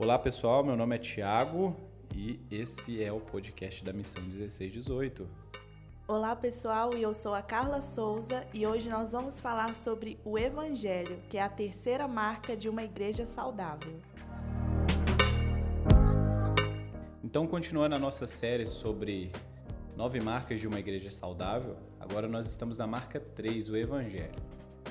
Olá pessoal, meu nome é Tiago e esse é o podcast da Missão 1618. Olá pessoal, eu sou a Carla Souza e hoje nós vamos falar sobre o Evangelho, que é a terceira marca de uma igreja saudável. Então, continuando a nossa série sobre nove marcas de uma igreja saudável, agora nós estamos na marca 3, o Evangelho.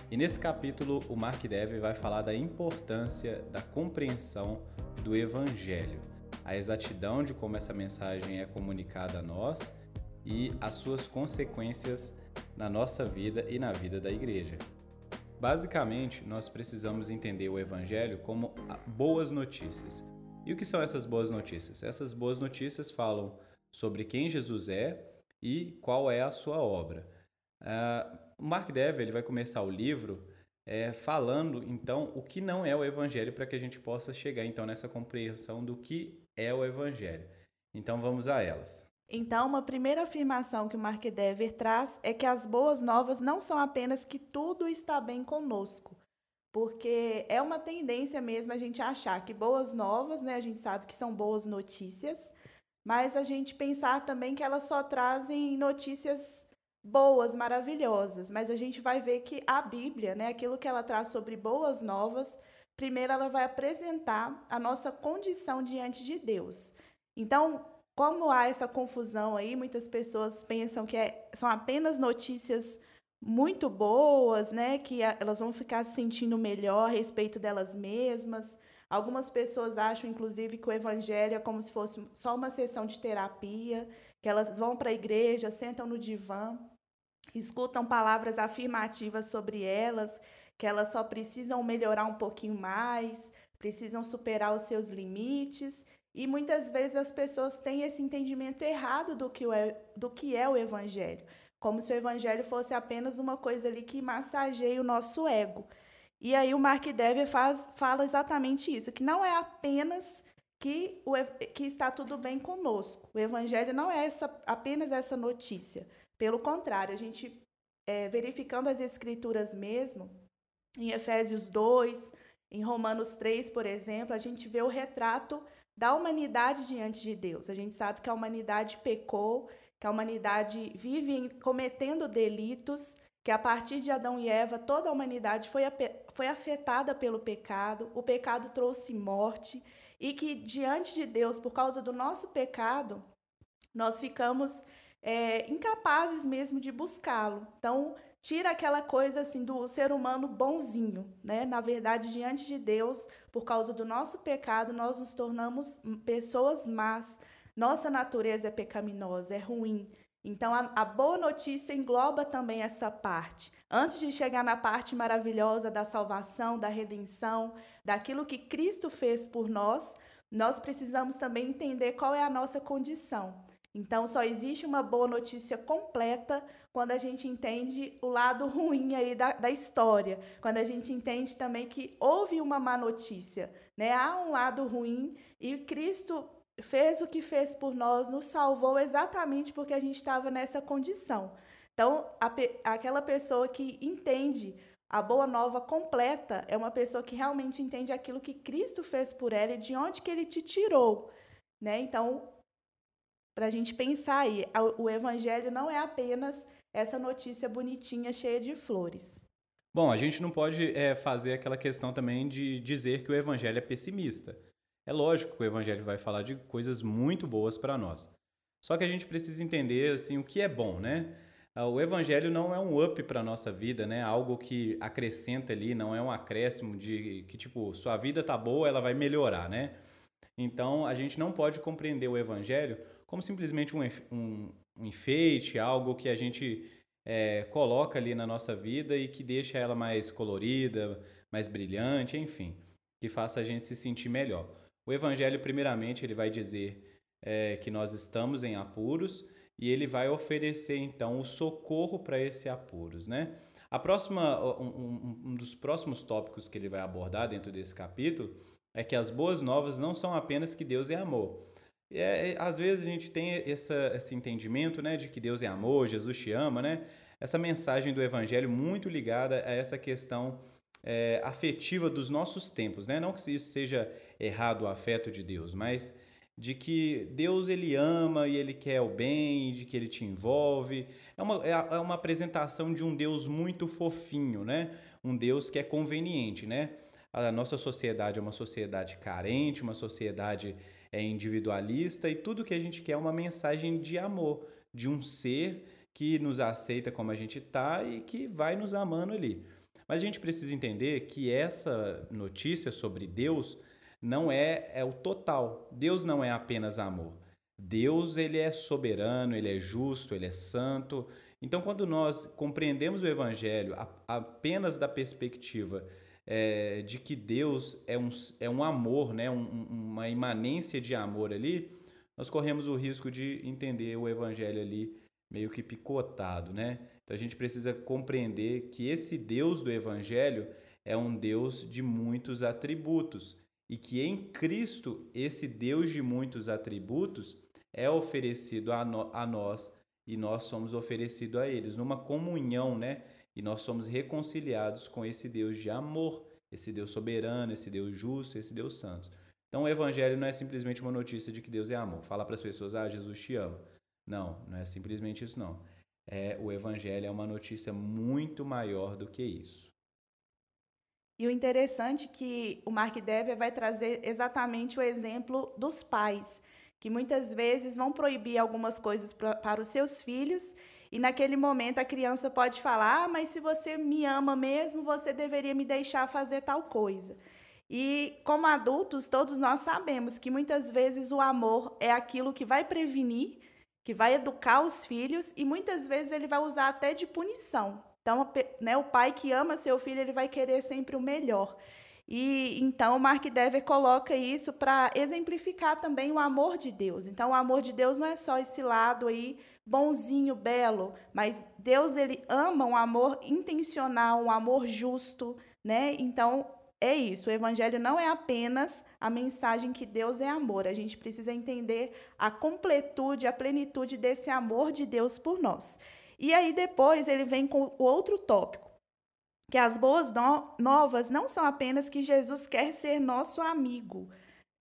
E nesse capítulo, o Mark Dev vai falar da importância da compreensão do Evangelho, a exatidão de como essa mensagem é comunicada a nós e as suas consequências na nossa vida e na vida da igreja. Basicamente, nós precisamos entender o Evangelho como boas notícias. E o que são essas boas notícias? Essas boas notícias falam sobre quem Jesus é e qual é a sua obra. Uh, o Mark Dever ele vai começar o livro é, falando então o que não é o Evangelho para que a gente possa chegar então nessa compreensão do que é o Evangelho. Então vamos a elas. Então, uma primeira afirmação que o Mark Dever traz é que as boas novas não são apenas que tudo está bem conosco, porque é uma tendência mesmo a gente achar que boas novas, né, a gente sabe que são boas notícias, mas a gente pensar também que elas só trazem notícias boas, maravilhosas, mas a gente vai ver que a Bíblia, né, aquilo que ela traz sobre boas novas, primeiro ela vai apresentar a nossa condição diante de Deus. Então, como há essa confusão aí, muitas pessoas pensam que é, são apenas notícias muito boas, né, que elas vão ficar se sentindo melhor a respeito delas mesmas. Algumas pessoas acham, inclusive, que o evangelho é como se fosse só uma sessão de terapia, que elas vão para a igreja, sentam no divã escutam palavras afirmativas sobre elas, que elas só precisam melhorar um pouquinho mais, precisam superar os seus limites. E muitas vezes as pessoas têm esse entendimento errado do que, é, do que é o Evangelho, como se o Evangelho fosse apenas uma coisa ali que massageia o nosso ego. E aí o Mark Dever faz, fala exatamente isso, que não é apenas que, o, que está tudo bem conosco. O Evangelho não é essa, apenas essa notícia. Pelo contrário, a gente, é, verificando as escrituras mesmo, em Efésios 2, em Romanos 3, por exemplo, a gente vê o retrato da humanidade diante de Deus. A gente sabe que a humanidade pecou, que a humanidade vive cometendo delitos, que a partir de Adão e Eva toda a humanidade foi, foi afetada pelo pecado, o pecado trouxe morte, e que diante de Deus, por causa do nosso pecado, nós ficamos é, incapazes mesmo de buscá-lo. Então, tira aquela coisa assim do ser humano bonzinho, né? Na verdade, diante de Deus, por causa do nosso pecado, nós nos tornamos pessoas más. Nossa natureza é pecaminosa, é ruim. Então, a, a, boa notícia engloba também essa parte. Antes de chegar na parte maravilhosa da salvação, da redenção, daquilo que Cristo fez por nós, nós precisamos também entender qual é a nossa condição. Então, só existe uma boa notícia completa quando a gente entende o lado ruim aí da, da história, quando a gente entende também que houve uma má notícia, né? Há um lado ruim e Cristo fez o que fez por nós, nos salvou exatamente porque a gente estava nessa condição. Então, a, aquela pessoa que entende a boa nova completa é uma pessoa que realmente entende aquilo que Cristo fez por ela e de onde que ele te tirou, né? Então, para a gente pensar aí. O evangelho não é apenas essa notícia bonitinha, cheia de flores. Bom, a gente não pode é, fazer aquela questão também de dizer que o evangelho é pessimista. É lógico que o evangelho vai falar de coisas muito boas para nós. Só que a gente precisa entender assim o que é bom, né? Ah, o evangelho não é um up para nossa vida, né? Algo que acrescenta ali, não é um acréscimo de que tipo, sua vida tá boa, ela vai melhorar, né? Então, a gente não pode compreender o evangelho como simplesmente um, um, um enfeite, algo que a gente é, coloca ali na nossa vida e que deixa ela mais colorida, mais brilhante, enfim, que faça a gente se sentir melhor. O Evangelho, primeiramente, ele vai dizer é, que nós estamos em apuros e ele vai oferecer então o socorro para esse apuros, né? A próxima, um, um, dos próximos tópicos que ele vai abordar dentro desse capítulo é que as boas novas não são apenas que Deus é amor, é, é, às vezes a gente tem essa, esse entendimento né, de que Deus é amor, Jesus te ama, né? Essa mensagem do Evangelho muito ligada a essa questão é, afetiva dos nossos tempos, né? Não que isso seja errado o afeto de Deus, mas de que Deus ele ama e ele quer o bem, de que ele te envolve. É uma, é, é uma apresentação de um Deus muito fofinho, né? Um Deus que é conveniente, né? A nossa sociedade é uma sociedade carente, uma sociedade é individualista e tudo que a gente quer é uma mensagem de amor, de um ser que nos aceita como a gente está e que vai nos amando ali. Mas a gente precisa entender que essa notícia sobre Deus não é, é o total. Deus não é apenas amor. Deus ele é soberano, ele é justo, ele é santo. Então, quando nós compreendemos o Evangelho apenas da perspectiva é, de que Deus é um, é um amor, né? Um, uma imanência de amor ali, nós corremos o risco de entender o Evangelho ali meio que picotado, né? Então a gente precisa compreender que esse Deus do Evangelho é um Deus de muitos atributos e que em Cristo esse Deus de muitos atributos é oferecido a, no, a nós e nós somos oferecidos a eles numa comunhão, né? E nós somos reconciliados com esse Deus de amor, esse Deus soberano, esse Deus justo, esse Deus santo. Então o evangelho não é simplesmente uma notícia de que Deus é amor. Falar para as pessoas: "Ah, Jesus te ama". Não, não é simplesmente isso não. É, o evangelho é uma notícia muito maior do que isso. E o interessante é que o Mark Dever vai trazer exatamente o exemplo dos pais, que muitas vezes vão proibir algumas coisas para os seus filhos, e naquele momento a criança pode falar: ah, mas se você me ama mesmo, você deveria me deixar fazer tal coisa. E como adultos, todos nós sabemos que muitas vezes o amor é aquilo que vai prevenir que vai educar os filhos e muitas vezes ele vai usar até de punição. Então, né, o pai que ama seu filho, ele vai querer sempre o melhor. E então o Mark Dever coloca isso para exemplificar também o amor de Deus. Então, o amor de Deus não é só esse lado aí bonzinho, belo, mas Deus ele ama um amor intencional, um amor justo, né? Então, é isso. O evangelho não é apenas a mensagem que Deus é amor. A gente precisa entender a completude, a plenitude desse amor de Deus por nós. E aí depois ele vem com o outro tópico, que as boas no novas não são apenas que Jesus quer ser nosso amigo.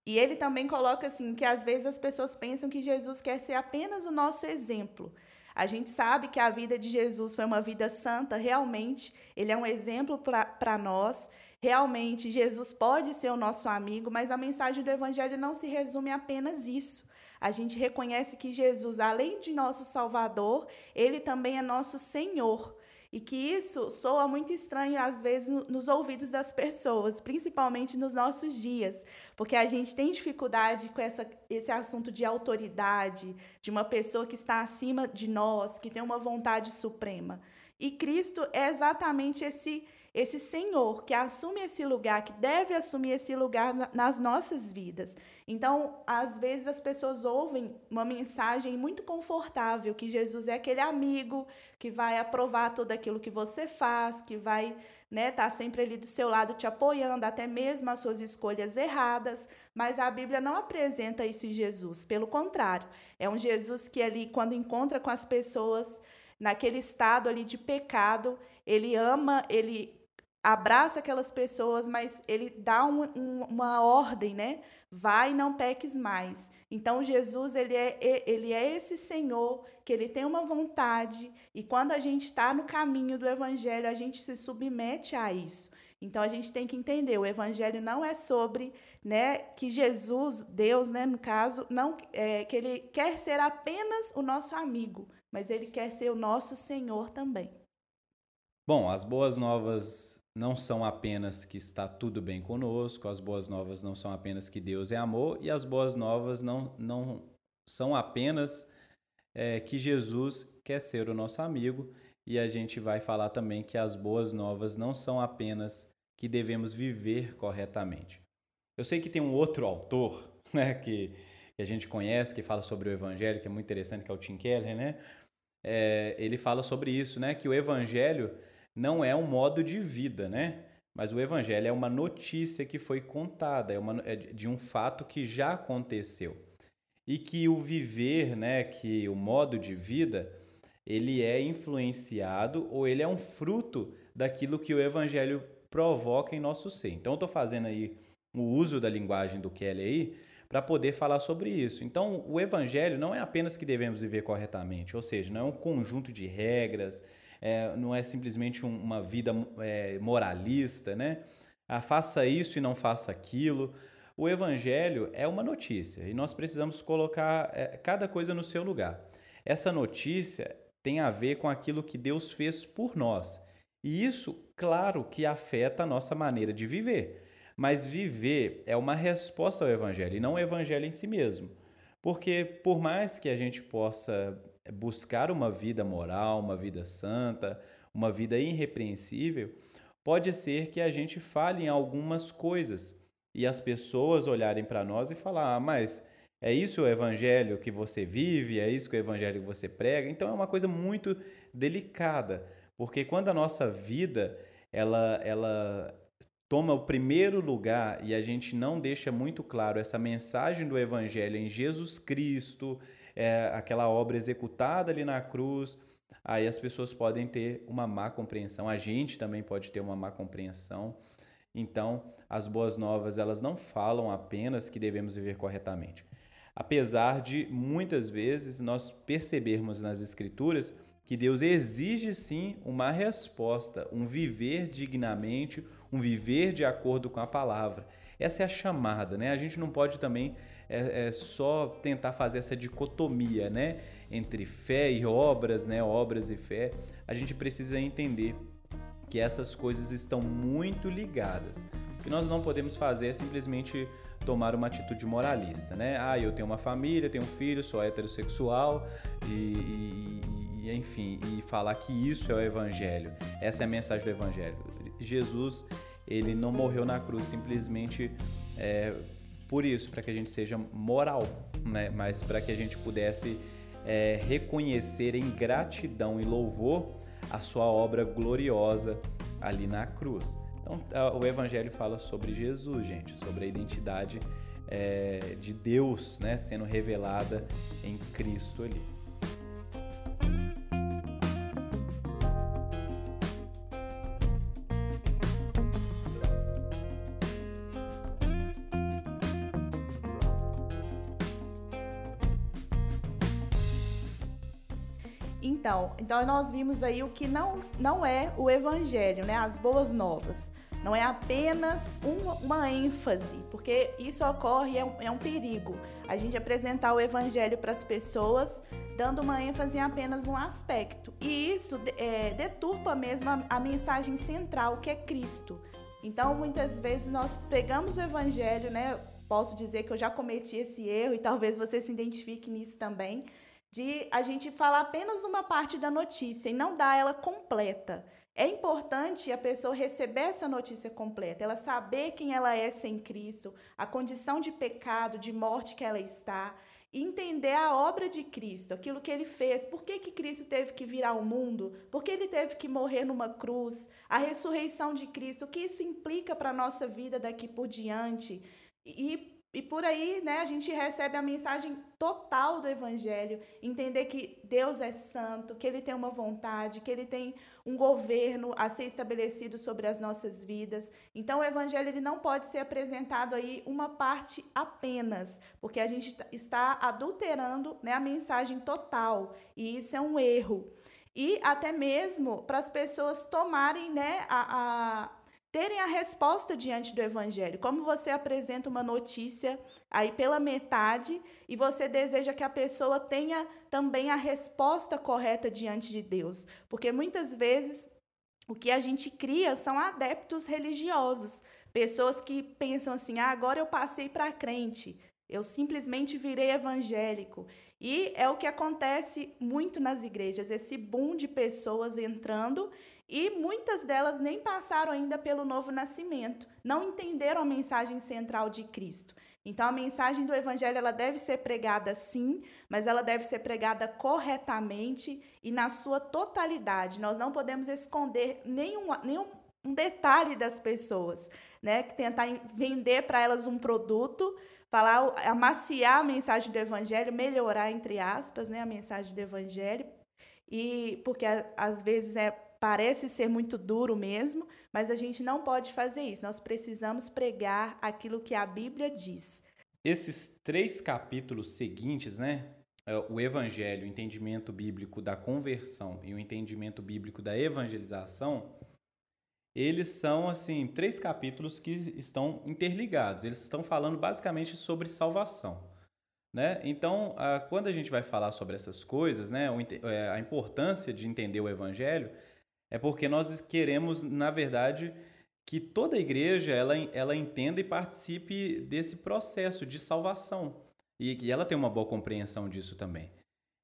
E ele também coloca assim que às vezes as pessoas pensam que Jesus quer ser apenas o nosso exemplo. A gente sabe que a vida de Jesus foi uma vida santa, realmente, ele é um exemplo para nós. Realmente, Jesus pode ser o nosso amigo, mas a mensagem do Evangelho não se resume a apenas isso. A gente reconhece que Jesus, além de nosso Salvador, ele também é nosso Senhor. E que isso soa muito estranho, às vezes, nos ouvidos das pessoas, principalmente nos nossos dias, porque a gente tem dificuldade com essa, esse assunto de autoridade, de uma pessoa que está acima de nós, que tem uma vontade suprema. E Cristo é exatamente esse esse Senhor que assume esse lugar, que deve assumir esse lugar nas nossas vidas. Então, às vezes as pessoas ouvem uma mensagem muito confortável, que Jesus é aquele amigo que vai aprovar tudo aquilo que você faz, que vai né, tá sempre ali do seu lado te apoiando, até mesmo as suas escolhas erradas, mas a Bíblia não apresenta esse Jesus, pelo contrário, é um Jesus que ali quando encontra com as pessoas naquele estado ali de pecado, ele ama, ele abraça aquelas pessoas, mas ele dá um, um, uma ordem, né? Vai, não peques mais. Então Jesus ele é ele é esse Senhor que ele tem uma vontade e quando a gente está no caminho do Evangelho a gente se submete a isso. Então a gente tem que entender o Evangelho não é sobre, né, que Jesus, Deus, né, no caso, não é, que ele quer ser apenas o nosso amigo, mas ele quer ser o nosso Senhor também. Bom, as boas novas não são apenas que está tudo bem conosco, as boas novas não são apenas que Deus é amor, e as boas novas não, não são apenas é, que Jesus quer ser o nosso amigo, e a gente vai falar também que as boas novas não são apenas que devemos viver corretamente. Eu sei que tem um outro autor né, que, que a gente conhece, que fala sobre o Evangelho, que é muito interessante, que é o Tim Keller, né? É, ele fala sobre isso, né? Que o Evangelho não é um modo de vida, né? Mas o evangelho é uma notícia que foi contada, é, uma, é de um fato que já aconteceu. E que o viver, né, que o modo de vida, ele é influenciado ou ele é um fruto daquilo que o evangelho provoca em nosso ser. Então, eu estou fazendo aí o uso da linguagem do Kelly aí para poder falar sobre isso. Então, o evangelho não é apenas que devemos viver corretamente, ou seja, não é um conjunto de regras, é, não é simplesmente um, uma vida é, moralista, né? Ah, faça isso e não faça aquilo. O evangelho é uma notícia e nós precisamos colocar é, cada coisa no seu lugar. Essa notícia tem a ver com aquilo que Deus fez por nós. E isso, claro, que afeta a nossa maneira de viver. Mas viver é uma resposta ao evangelho e não o evangelho em si mesmo. Porque por mais que a gente possa buscar uma vida moral, uma vida santa, uma vida irrepreensível, pode ser que a gente fale em algumas coisas e as pessoas olharem para nós e falar: "Ah, mas é isso o evangelho que você vive? É isso que o evangelho que você prega?" Então é uma coisa muito delicada, porque quando a nossa vida ela ela toma o primeiro lugar e a gente não deixa muito claro essa mensagem do Evangelho em Jesus Cristo, é, aquela obra executada ali na cruz, aí as pessoas podem ter uma má compreensão, a gente também pode ter uma má compreensão. Então, as boas novas, elas não falam apenas que devemos viver corretamente. Apesar de muitas vezes nós percebermos nas escrituras que Deus exige sim uma resposta, um viver dignamente, um viver de acordo com a palavra. Essa é a chamada, né? A gente não pode também é, é só tentar fazer essa dicotomia, né? Entre fé e obras, né? Obras e fé. A gente precisa entender que essas coisas estão muito ligadas. O que nós não podemos fazer é simplesmente tomar uma atitude moralista, né? Ah, eu tenho uma família, tenho um filho, sou heterossexual e, e e enfim, e falar que isso é o evangelho. Essa é a mensagem do evangelho. Jesus, ele não morreu na cruz simplesmente é, por isso, para que a gente seja moral, né? mas para que a gente pudesse é, reconhecer em gratidão e louvor a sua obra gloriosa ali na cruz. Então, o Evangelho fala sobre Jesus, gente, sobre a identidade é, de Deus né, sendo revelada em Cristo ali. Então, nós vimos aí o que não, não é o evangelho, né? As boas novas. Não é apenas uma, uma ênfase, porque isso ocorre, é um, é um perigo. A gente apresentar o evangelho para as pessoas dando uma ênfase em apenas um aspecto. E isso é, deturpa mesmo a, a mensagem central, que é Cristo. Então, muitas vezes nós pegamos o evangelho, né? Posso dizer que eu já cometi esse erro e talvez você se identifique nisso também de a gente falar apenas uma parte da notícia e não dar ela completa. É importante a pessoa receber essa notícia completa, ela saber quem ela é sem Cristo, a condição de pecado, de morte que ela está, entender a obra de Cristo, aquilo que ele fez, por que, que Cristo teve que vir ao mundo, por que ele teve que morrer numa cruz, a ressurreição de Cristo, o que isso implica para a nossa vida daqui por diante. E e por aí, né, a gente recebe a mensagem total do evangelho, entender que Deus é santo, que ele tem uma vontade, que ele tem um governo a ser estabelecido sobre as nossas vidas. Então o evangelho ele não pode ser apresentado aí uma parte apenas, porque a gente está adulterando, né, a mensagem total, e isso é um erro. E até mesmo para as pessoas tomarem, né, a, a terem a resposta diante do evangelho. Como você apresenta uma notícia aí pela metade e você deseja que a pessoa tenha também a resposta correta diante de Deus, porque muitas vezes o que a gente cria são adeptos religiosos, pessoas que pensam assim: ah, agora eu passei para crente, eu simplesmente virei evangélico. E é o que acontece muito nas igrejas, esse boom de pessoas entrando e muitas delas nem passaram ainda pelo novo nascimento, não entenderam a mensagem central de Cristo. Então a mensagem do evangelho ela deve ser pregada sim, mas ela deve ser pregada corretamente e na sua totalidade. Nós não podemos esconder nenhum, nenhum um detalhe das pessoas, né? Tentar vender para elas um produto, falar, amaciar a mensagem do evangelho, melhorar entre aspas, né, a mensagem do evangelho. E porque às vezes é parece ser muito duro mesmo, mas a gente não pode fazer isso. Nós precisamos pregar aquilo que a Bíblia diz. Esses três capítulos seguintes, né? É, o evangelho, o entendimento bíblico da conversão e o entendimento bíblico da evangelização, eles são assim três capítulos que estão interligados. Eles estão falando basicamente sobre salvação, né? Então, quando a gente vai falar sobre essas coisas, né, é, a importância de entender o evangelho é porque nós queremos, na verdade, que toda a igreja ela, ela entenda e participe desse processo de salvação e que ela tenha uma boa compreensão disso também.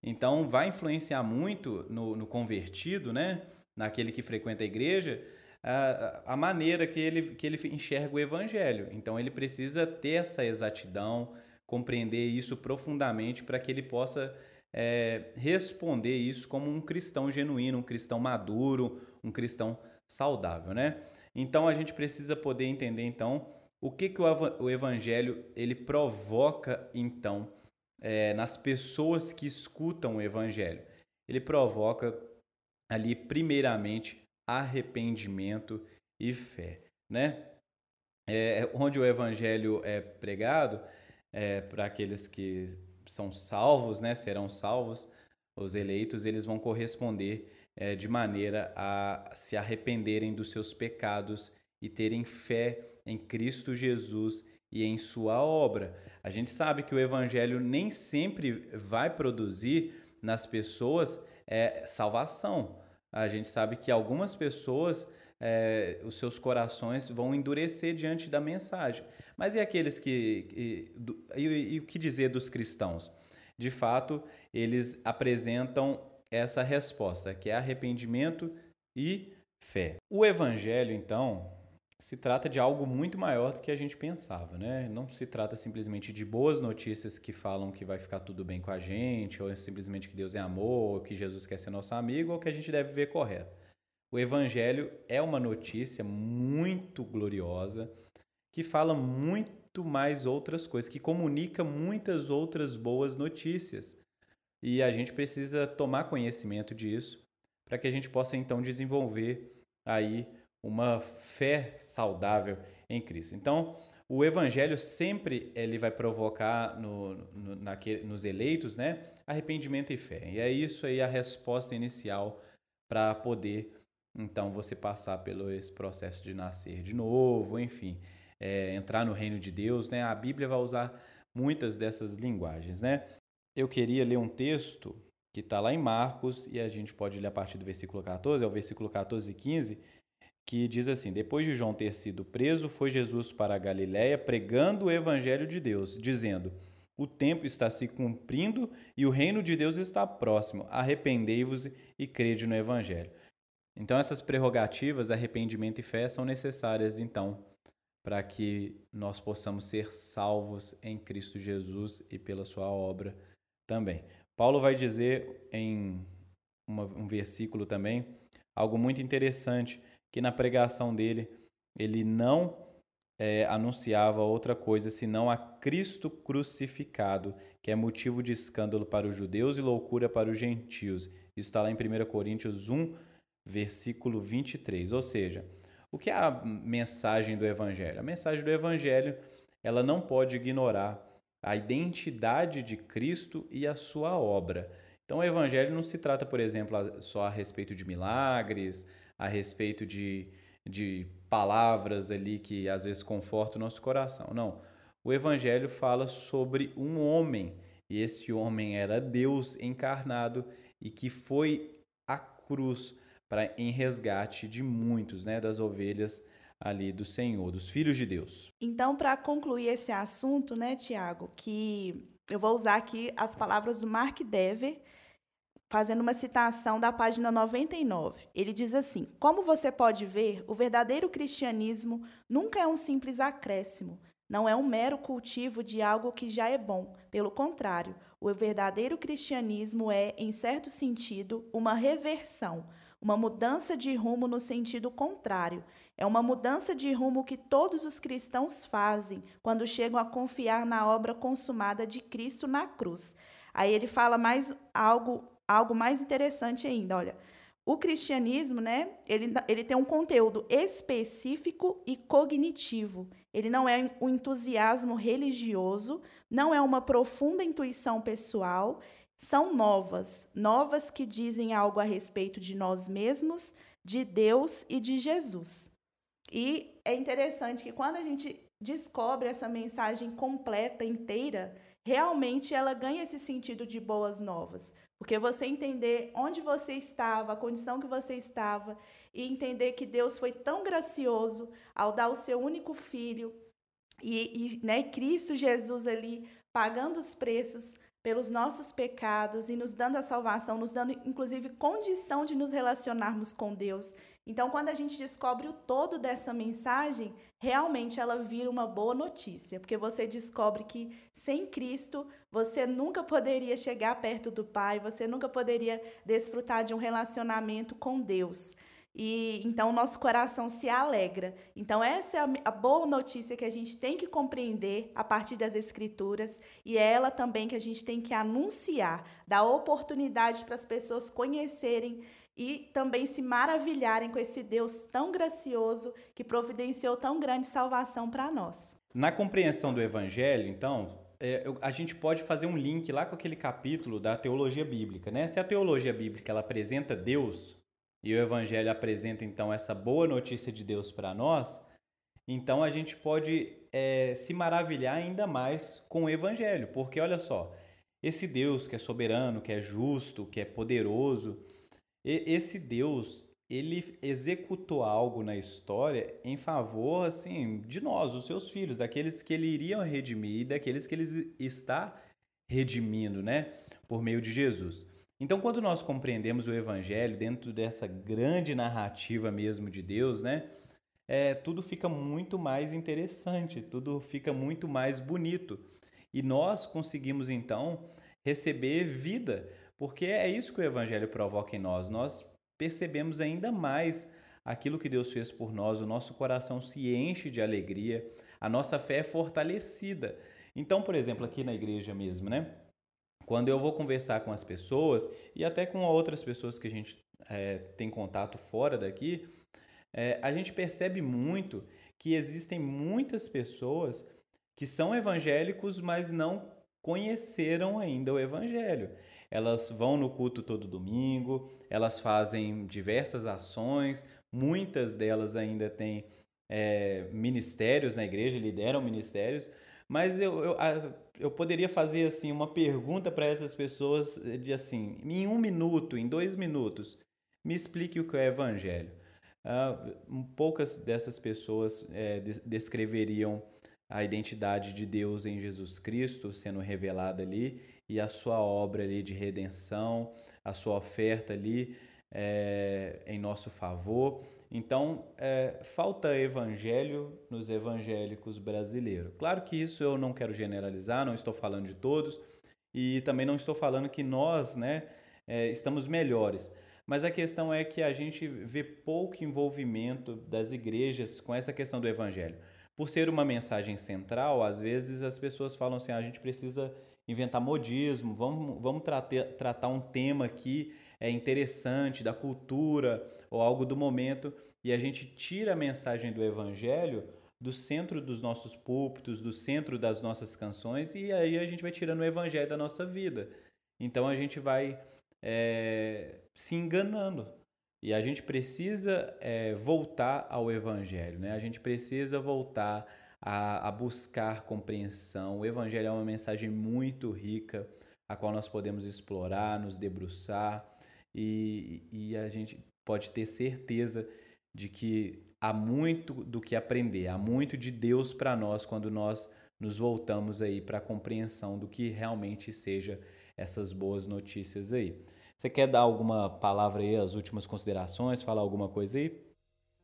Então, vai influenciar muito no, no convertido, né, naquele que frequenta a igreja, a, a maneira que ele, que ele enxerga o evangelho. Então, ele precisa ter essa exatidão, compreender isso profundamente para que ele possa é, responder isso como um cristão genuíno, um cristão maduro, um cristão saudável, né? Então a gente precisa poder entender então o que, que o evangelho ele provoca então é, nas pessoas que escutam o evangelho. Ele provoca ali primeiramente arrependimento e fé, né? É, onde o evangelho é pregado é, para aqueles que são salvos, né? Serão salvos, os eleitos, eles vão corresponder é, de maneira a se arrependerem dos seus pecados e terem fé em Cristo Jesus e em sua obra. A gente sabe que o evangelho nem sempre vai produzir nas pessoas é, salvação. A gente sabe que algumas pessoas, é, os seus corações vão endurecer diante da mensagem. Mas e aqueles que. E, e, e o que dizer dos cristãos? De fato, eles apresentam essa resposta, que é arrependimento e fé. O evangelho, então, se trata de algo muito maior do que a gente pensava, né? Não se trata simplesmente de boas notícias que falam que vai ficar tudo bem com a gente, ou simplesmente que Deus é amor, ou que Jesus quer ser nosso amigo, ou que a gente deve ver correto. O evangelho é uma notícia muito gloriosa que fala muito mais outras coisas, que comunica muitas outras boas notícias. E a gente precisa tomar conhecimento disso para que a gente possa então desenvolver aí uma fé saudável em Cristo. Então, o evangelho sempre ele vai provocar no, no, naquele, nos eleitos, né, arrependimento e fé. E é isso aí a resposta inicial para poder então você passar pelo esse processo de nascer de novo, enfim, é, entrar no reino de Deus, né? A Bíblia vai usar muitas dessas linguagens, né? eu queria ler um texto que está lá em Marcos, e a gente pode ler a partir do versículo 14, é o versículo 14 e 15, que diz assim: Depois de João ter sido preso, foi Jesus para a Galiléia pregando o evangelho de Deus, dizendo: O tempo está se cumprindo e o reino de Deus está próximo. Arrependei-vos e crede no evangelho. Então essas prerrogativas, arrependimento e fé são necessárias então para que nós possamos ser salvos em Cristo Jesus e pela sua obra também. Paulo vai dizer em uma, um versículo também algo muito interessante, que na pregação dele ele não é, anunciava outra coisa senão a Cristo crucificado, que é motivo de escândalo para os judeus e loucura para os gentios. Isso está lá em 1 Coríntios 1, versículo 23. Ou seja, o que é a mensagem do Evangelho? A mensagem do Evangelho ela não pode ignorar a identidade de Cristo e a sua obra. Então, o Evangelho não se trata, por exemplo, só a respeito de milagres, a respeito de, de palavras ali que às vezes confortam o nosso coração. Não. O Evangelho fala sobre um homem, e esse homem era Deus encarnado e que foi à cruz para em resgate de muitos, né, das ovelhas ali do Senhor, dos filhos de Deus. Então, para concluir esse assunto, né, Tiago, que eu vou usar aqui as palavras do Mark Dever, fazendo uma citação da página 99. Ele diz assim: Como você pode ver, o verdadeiro cristianismo nunca é um simples acréscimo, não é um mero cultivo de algo que já é bom. Pelo contrário, o verdadeiro cristianismo é, em certo sentido, uma reversão, uma mudança de rumo no sentido contrário é uma mudança de rumo que todos os cristãos fazem quando chegam a confiar na obra consumada de Cristo na cruz. Aí ele fala mais algo, algo mais interessante ainda, olha. o cristianismo, né, ele, ele tem um conteúdo específico e cognitivo. Ele não é um entusiasmo religioso, não é uma profunda intuição pessoal, são novas, novas que dizem algo a respeito de nós mesmos, de Deus e de Jesus. E é interessante que quando a gente descobre essa mensagem completa, inteira, realmente ela ganha esse sentido de boas novas. Porque você entender onde você estava, a condição que você estava, e entender que Deus foi tão gracioso ao dar o seu único filho, e, e né, Cristo Jesus ali pagando os preços pelos nossos pecados e nos dando a salvação, nos dando inclusive condição de nos relacionarmos com Deus. Então, quando a gente descobre o todo dessa mensagem, realmente ela vira uma boa notícia, porque você descobre que sem Cristo você nunca poderia chegar perto do Pai, você nunca poderia desfrutar de um relacionamento com Deus. E então o nosso coração se alegra. Então essa é a, a, boa notícia que a gente tem que compreender a partir das escrituras e é ela também que a gente tem que anunciar, dar oportunidade para as pessoas conhecerem e também se maravilharem com esse Deus tão gracioso que providenciou tão grande salvação para nós. Na compreensão do evangelho, então, é, a gente pode fazer um link lá com aquele capítulo da teologia bíblica, né? Se a teologia bíblica ela apresenta Deus e o Evangelho apresenta então essa boa notícia de Deus para nós, então a gente pode é, se maravilhar ainda mais com o Evangelho, porque olha só, esse Deus que é soberano, que é justo, que é poderoso, esse Deus ele executou algo na história em favor assim de nós, os seus filhos, daqueles que ele iria redimir e daqueles que ele está redimindo, né, por meio de Jesus. Então, quando nós compreendemos o Evangelho dentro dessa grande narrativa mesmo de Deus, né? É, tudo fica muito mais interessante, tudo fica muito mais bonito. E nós conseguimos então receber vida, porque é isso que o Evangelho provoca em nós. Nós percebemos ainda mais aquilo que Deus fez por nós, o nosso coração se enche de alegria, a nossa fé é fortalecida. Então, por exemplo, aqui na igreja mesmo, né? Quando eu vou conversar com as pessoas e até com outras pessoas que a gente é, tem contato fora daqui, é, a gente percebe muito que existem muitas pessoas que são evangélicos, mas não conheceram ainda o evangelho. Elas vão no culto todo domingo, elas fazem diversas ações, muitas delas ainda têm é, ministérios na igreja, lideram ministérios, mas eu, eu, eu poderia fazer assim uma pergunta para essas pessoas de assim, em um minuto, em dois minutos, me explique o que é evangelho. Uh, poucas dessas pessoas é, descreveriam a identidade de Deus em Jesus Cristo sendo revelada ali e a sua obra ali de redenção, a sua oferta ali é, em nosso favor. Então, é, falta evangelho nos evangélicos brasileiros. Claro que isso eu não quero generalizar, não estou falando de todos, e também não estou falando que nós né, é, estamos melhores. Mas a questão é que a gente vê pouco envolvimento das igrejas com essa questão do evangelho. Por ser uma mensagem central, às vezes as pessoas falam assim: ah, a gente precisa inventar modismo, vamos, vamos tratar, tratar um tema aqui é interessante da cultura ou algo do momento e a gente tira a mensagem do evangelho do centro dos nossos púlpitos, do centro das nossas canções e aí a gente vai tirando o evangelho da nossa vida. Então a gente vai é, se enganando. E a gente precisa é, voltar ao Evangelho, né? A gente precisa voltar a, a, buscar compreensão. O Evangelho é uma mensagem muito rica, a qual nós podemos explorar, nos debruçar, e, e a gente pode ter certeza de que há muito do que aprender, há muito de Deus para nós quando nós nos voltamos aí para a compreensão do que realmente seja essas boas notícias aí. Você quer dar alguma palavra aí, as últimas considerações, falar alguma coisa aí?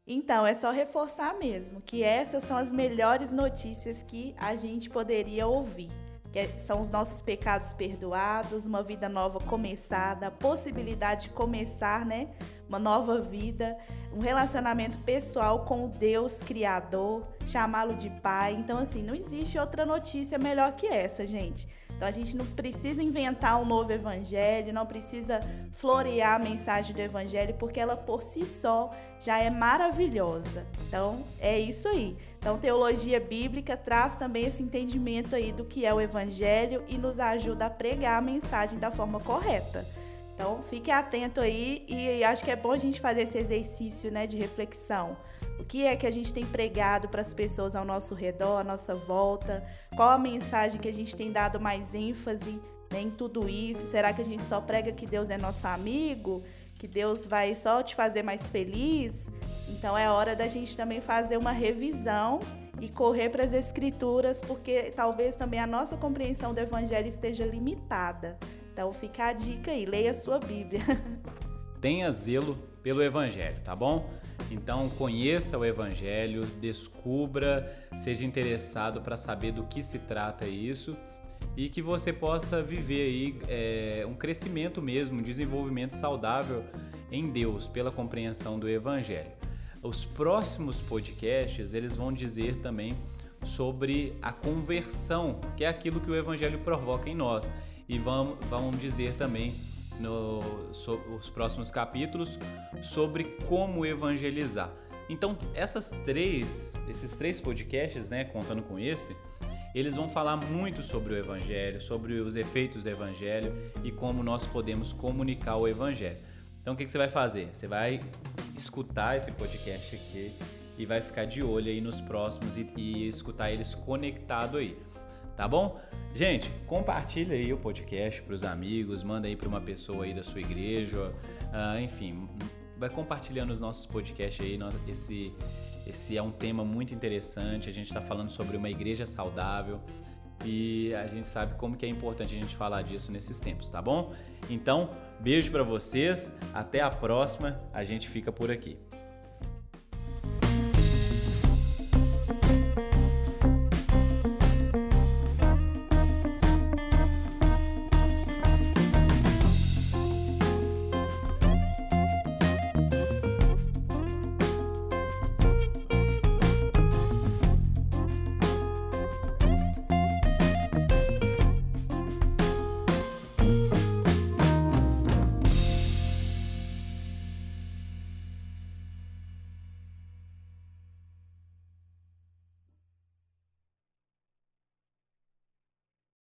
Então, é só reforçar mesmo que essas são as melhores notícias que a gente poderia ouvir que são os nossos pecados perdoados, uma vida nova começada, a possibilidade de começar, né? Uma nova vida, um relacionamento pessoal com o Deus Criador, chamá-lo de Pai. Então, assim, não existe outra notícia melhor que essa, gente. Então a gente não precisa inventar um novo evangelho, não precisa florear a mensagem do evangelho, porque ela por si só já é maravilhosa. Então é isso aí. Então teologia bíblica traz também esse entendimento aí do que é o evangelho e nos ajuda a pregar a mensagem da forma correta. Então fique atento aí e acho que é bom a gente fazer esse exercício, né, de reflexão. O que é que a gente tem pregado para as pessoas ao nosso redor, à nossa volta? Qual a mensagem que a gente tem dado mais ênfase né, em tudo isso? Será que a gente só prega que Deus é nosso amigo? Que Deus vai só te fazer mais feliz? Então é hora da gente também fazer uma revisão e correr para as escrituras, porque talvez também a nossa compreensão do evangelho esteja limitada. Então fica a dica aí, leia a sua Bíblia. Tenha zelo pelo evangelho, tá bom? Então conheça o Evangelho, descubra, seja interessado para saber do que se trata isso e que você possa viver aí é, um crescimento mesmo, um desenvolvimento saudável em Deus pela compreensão do Evangelho. Os próximos podcasts eles vão dizer também sobre a conversão, que é aquilo que o Evangelho provoca em nós, e vão, vão dizer também nos so, próximos capítulos sobre como evangelizar. Então, essas três, esses três podcasts, né, contando com esse, eles vão falar muito sobre o evangelho, sobre os efeitos do evangelho e como nós podemos comunicar o evangelho. Então, o que, você vai fazer? Você vai escutar esse podcast aqui e vai ficar de olho aí nos próximos e, e escutar eles conectado aí tá bom? Gente, compartilha aí o podcast para os amigos, manda aí para uma pessoa aí da sua igreja, uh, enfim, vai compartilhando os nossos podcasts aí. Esse, esse é um tema muito interessante. A gente está falando sobre uma igreja saudável e a gente sabe como que é importante a gente falar disso nesses tempos, tá bom? Então, beijo para vocês, até a próxima. A gente fica por aqui.